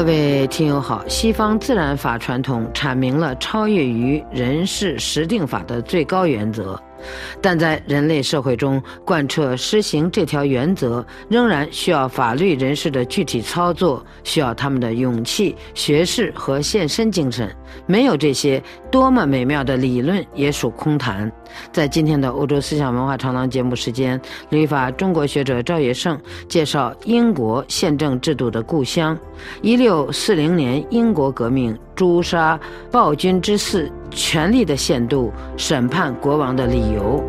各位听友好，西方自然法传统阐明了超越于人事实定法的最高原则。但在人类社会中贯彻施行这条原则，仍然需要法律人士的具体操作，需要他们的勇气、学识和献身精神。没有这些，多么美妙的理论也属空谈。在今天的欧洲思想文化长廊节目时间，旅法中国学者赵业胜介绍英国宪政制度的故乡。一六四零年英国革命，诛杀暴君之嗣。权力的限度，审判国王的理由。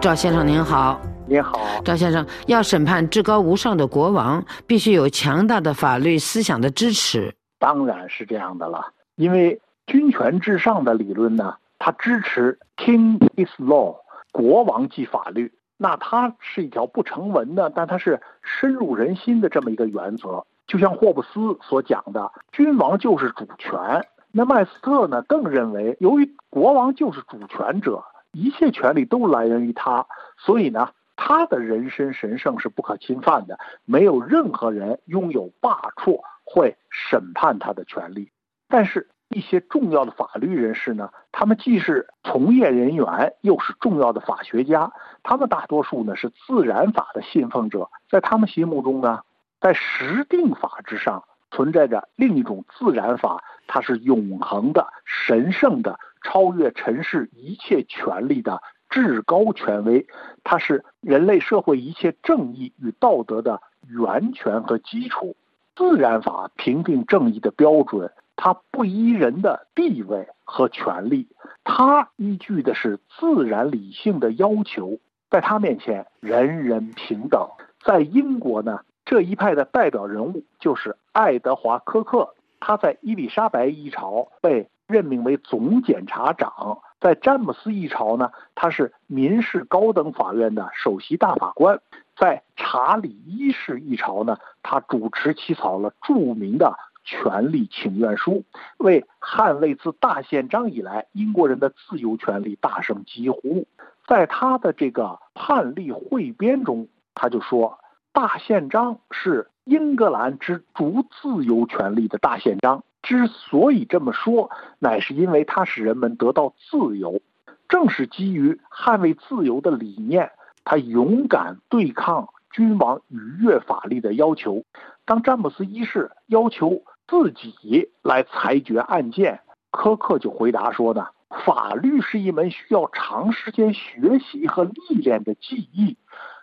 赵先生您好，您好，赵先生要审判至高无上的国王，必须有强大的法律思想的支持。当然是这样的了，因为君权至上的理论呢，它支持 King is law，国王即法律。那它是一条不成文的，但它是深入人心的这么一个原则。就像霍布斯所讲的，君王就是主权。那麦斯特呢，更认为，由于国王就是主权者，一切权利都来源于他，所以呢，他的人身神圣是不可侵犯的，没有任何人拥有罢黜会审判他的权利。但是，一些重要的法律人士呢，他们既是从业人员，又是重要的法学家，他们大多数呢是自然法的信奉者，在他们心目中呢。在实定法之上存在着另一种自然法，它是永恒的、神圣的、超越尘世一切权利的至高权威，它是人类社会一切正义与道德的源泉和基础。自然法评定正义的标准，它不依人的地位和权利，它依据的是自然理性的要求，在它面前人人平等。在英国呢？这一派的代表人物就是爱德华·科克，他在伊丽莎白一朝被任命为总检察长，在詹姆斯一朝呢，他是民事高等法院的首席大法官，在查理一世一朝呢，他主持起草了著名的权利请愿书，为捍卫自大宪章以来英国人的自由权利大声疾呼。在他的这个判例汇编中，他就说。大宪章是英格兰之主自由权利的大宪章。之所以这么说，乃是因为它使人们得到自由。正是基于捍卫自由的理念，他勇敢对抗君王逾越法律的要求。当詹姆斯一世要求自己来裁决案件，科克就回答说呢：“法律是一门需要长时间学习和历练的技艺，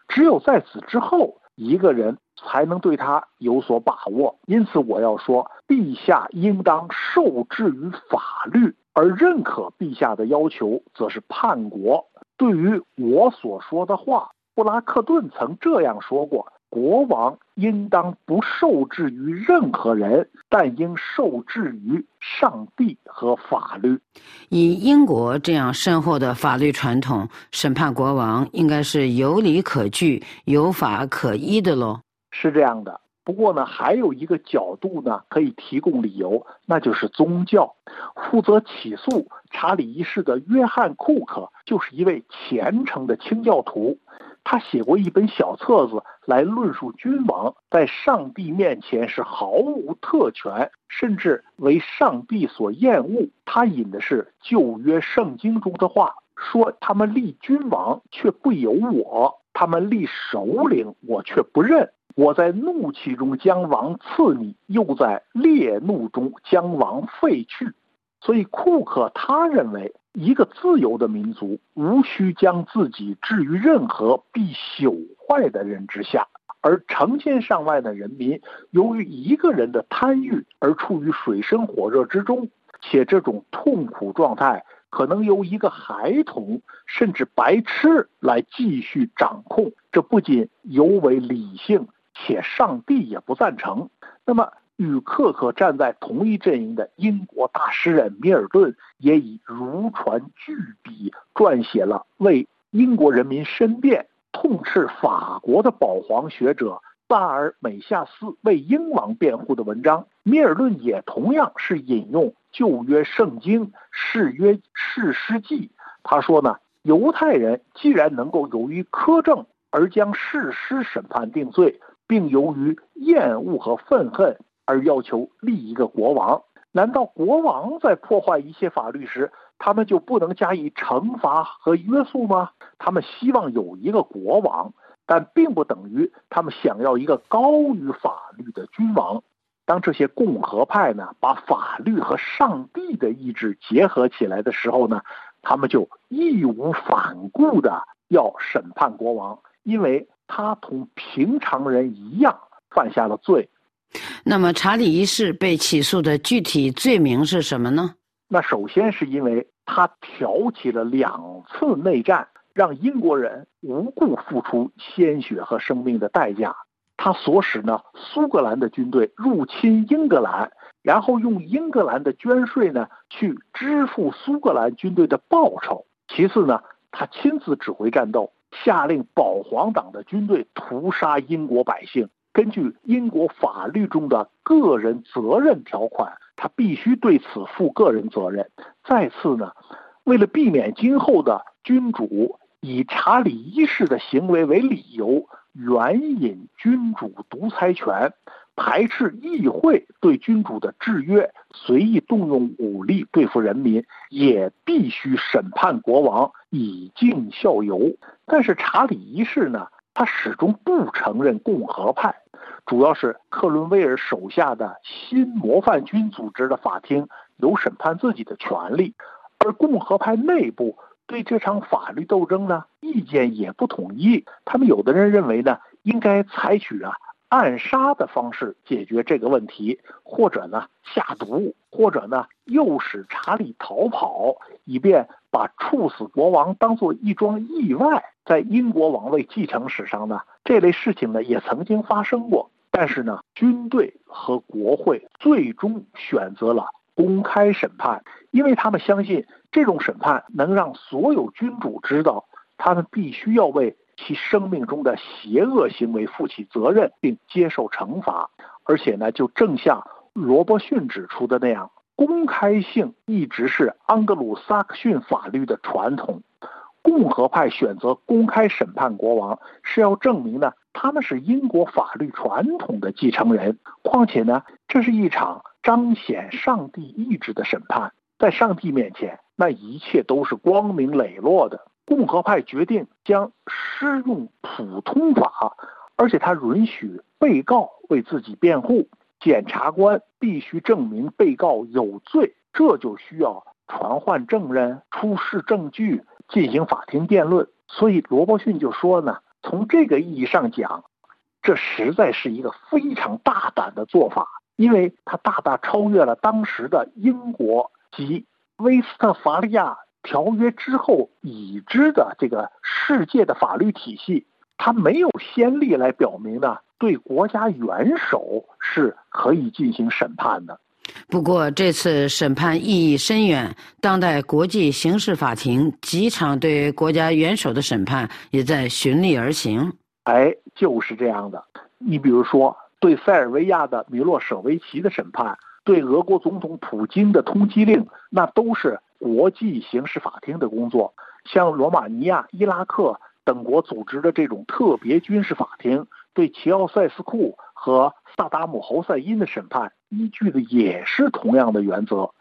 只有在此之后。”一个人才能对他有所把握，因此我要说，陛下应当受制于法律，而认可陛下的要求，则是叛国。对于我所说的话，布拉克顿曾这样说过。国王应当不受制于任何人，但应受制于上帝和法律。以英国这样深厚的法律传统，审判国王应该是有理可据、有法可依的喽。是这样的。不过呢，还有一个角度呢，可以提供理由，那就是宗教。负责起诉查理一世的约翰·库克就是一位虔诚的清教徒。他写过一本小册子来论述君王在上帝面前是毫无特权，甚至为上帝所厌恶。他引的是旧约圣经中的话，说他们立君王却不由我，他们立首领我却不认。我在怒气中将王赐你，又在烈怒中将王废去。所以库克他认为。一个自由的民族无需将自己置于任何必朽坏的人之下，而成千上万的人民由于一个人的贪欲而处于水深火热之中，且这种痛苦状态可能由一个孩童甚至白痴来继续掌控，这不仅尤为理性，且上帝也不赞成。那么。与克克站在同一阵营的英国大诗人米尔顿，也以如传巨笔撰写了为英国人民申辩、痛斥法国的保皇学者萨尔美夏斯为英王辩护的文章。米尔顿也同样是引用旧约圣经誓约誓师记，他说呢，犹太人既然能够由于苛政而将誓师审判定罪，并由于厌恶和愤恨而要求立一个国王。难道国王在破坏一切法律时，他们就不能加以惩罚和约束吗？他们希望有一个国王，但并不等于他们想要一个高于法律的君王。当这些共和派呢，把法律和上帝的意志结合起来的时候呢，他们就义无反顾的要审判国王，因为他同平常人一样犯下了罪。那么，查理一世被起诉的具体罪名是什么呢？那首先是因为他挑起了两次内战，让英国人无故付出鲜血和生命的代价。他所使呢，苏格兰的军队入侵英格兰，然后用英格兰的捐税呢去支付苏格兰军队的报酬。其次呢，他亲自指挥战斗，下令保皇党的军队屠杀英国百姓。根据英国法律中的个人责任条款，他必须对此负个人责任。再次呢，为了避免今后的君主以查理一世的行为为理由，援引君主独裁权，排斥议会对君主的制约，随意动用武力对付人民，也必须审判国王，以儆效尤。但是查理一世呢？他始终不承认共和派，主要是克伦威尔手下的新模范军组织的法庭有审判自己的权利，而共和派内部对这场法律斗争呢意见也不统一。他们有的人认为呢，应该采取啊暗杀的方式解决这个问题，或者呢下毒，或者呢诱使查理逃跑，以便把处死国王当做一桩意外。在英国王位继承史上呢，这类事情呢也曾经发生过。但是呢，军队和国会最终选择了公开审判，因为他们相信这种审判能让所有君主知道，他们必须要为其生命中的邪恶行为负起责任并接受惩罚。而且呢，就正像罗伯逊指出的那样，公开性一直是安格鲁萨克逊法律的传统。共和派选择公开审判国王，是要证明呢，他们是英国法律传统的继承人。况且呢，这是一场彰显上帝意志的审判，在上帝面前，那一切都是光明磊落的。共和派决定将施用普通法，而且他允许被告为自己辩护。检察官必须证明被告有罪，这就需要传唤证人、出示证据。进行法庭辩论，所以罗伯逊就说呢，从这个意义上讲，这实在是一个非常大胆的做法，因为它大大超越了当时的英国及威斯特伐利亚条约之后已知的这个世界的法律体系，它没有先例来表明呢，对国家元首是可以进行审判的。不过，这次审判意义深远。当代国际刑事法庭几场对国家元首的审判也在循例而行。哎，就是这样的。你比如说，对塞尔维亚的米洛舍维奇的审判，对俄国总统普京的通缉令，那都是国际刑事法庭的工作。像罗马尼亚、伊拉克等国组织的这种特别军事法庭，对齐奥塞斯库和萨达姆侯赛因的审判。依据的也是同样的原则，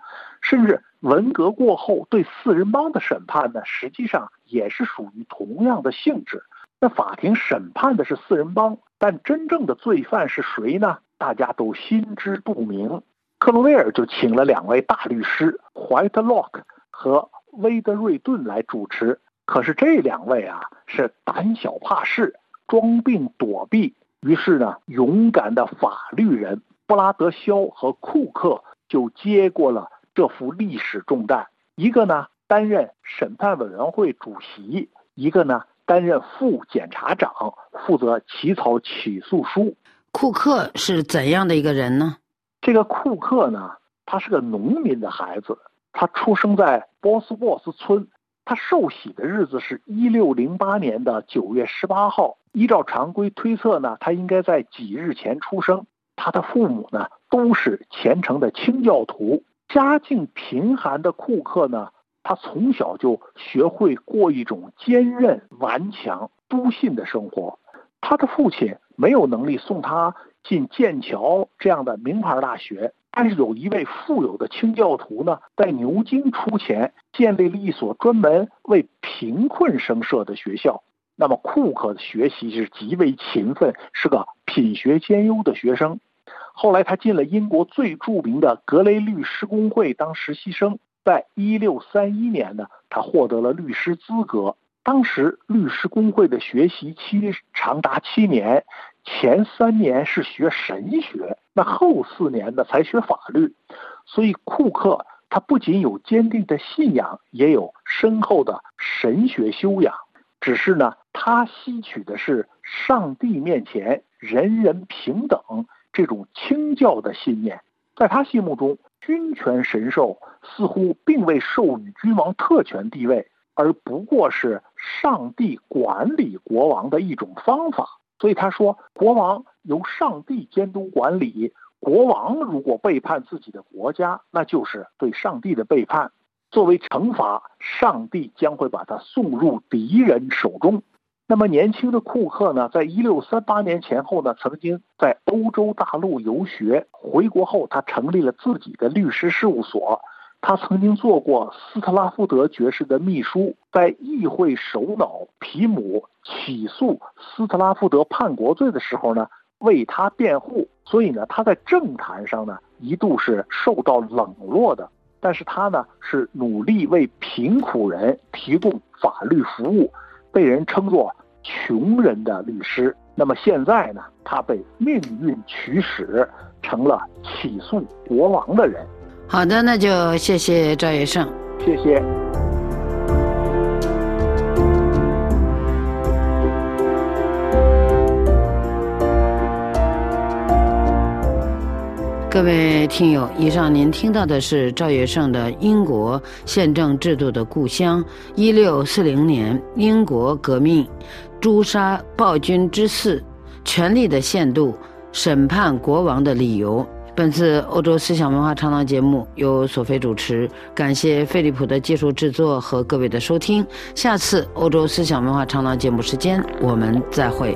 甚至文革过后对四人帮的审判呢，实际上也是属于同样的性质。那法庭审判的是四人帮，但真正的罪犯是谁呢？大家都心知肚明。克伦威尔就请了两位大律师怀特洛克和威德瑞顿来主持。可是这两位啊是胆小怕事、装病躲避，于是呢，勇敢的法律人。布拉德肖和库克就接过了这副历史重担，一个呢担任审判委员会主席，一个呢担任副检察长，负责起草起诉书。库克是怎样的一个人呢？这个库克呢，他是个农民的孩子，他出生在波斯沃斯村，他受洗的日子是一六零八年的九月十八号。依照常规推测呢，他应该在几日前出生。他的父母呢都是虔诚的清教徒，家境贫寒的库克呢，他从小就学会过一种坚韧顽强、笃信的生活。他的父亲没有能力送他进剑桥这样的名牌大学，但是有一位富有的清教徒呢，在牛津出钱建立了一所专门为贫困生设的学校。那么库克的学习是极为勤奋，是个品学兼优的学生。后来他进了英国最著名的格雷律师工会当实习生，在一六三一年呢，他获得了律师资格。当时律师工会的学习期长达七年，前三年是学神学，那后四年呢才学法律。所以库克他不仅有坚定的信仰，也有深厚的神学修养。只是呢，他吸取的是上帝面前人人平等这种清教的信念。在他心目中，君权神授似乎并未授予君王特权地位。而不过是上帝管理国王的一种方法，所以他说，国王由上帝监督管理。国王如果背叛自己的国家，那就是对上帝的背叛。作为惩罚，上帝将会把他送入敌人手中。那么，年轻的库克呢，在一六三八年前后呢，曾经在欧洲大陆游学。回国后，他成立了自己的律师事务所。他曾经做过斯特拉夫德爵士的秘书，在议会首脑皮姆起诉斯特拉夫德叛国罪的时候呢，为他辩护。所以呢，他在政坛上呢一度是受到冷落的。但是他呢是努力为贫苦人提供法律服务，被人称作“穷人的律师”。那么现在呢，他被命运驱使，成了起诉国王的人。好的，那就谢谢赵月胜，谢谢。各位听友，以上您听到的是赵月胜的《英国宪政制度的故乡》，一六四零年英国革命，诛杀暴君之四，权力的限度，审判国王的理由。本次欧洲思想文化长廊节目由索菲主持，感谢费利普的技术制作和各位的收听。下次欧洲思想文化长廊节目时间，我们再会。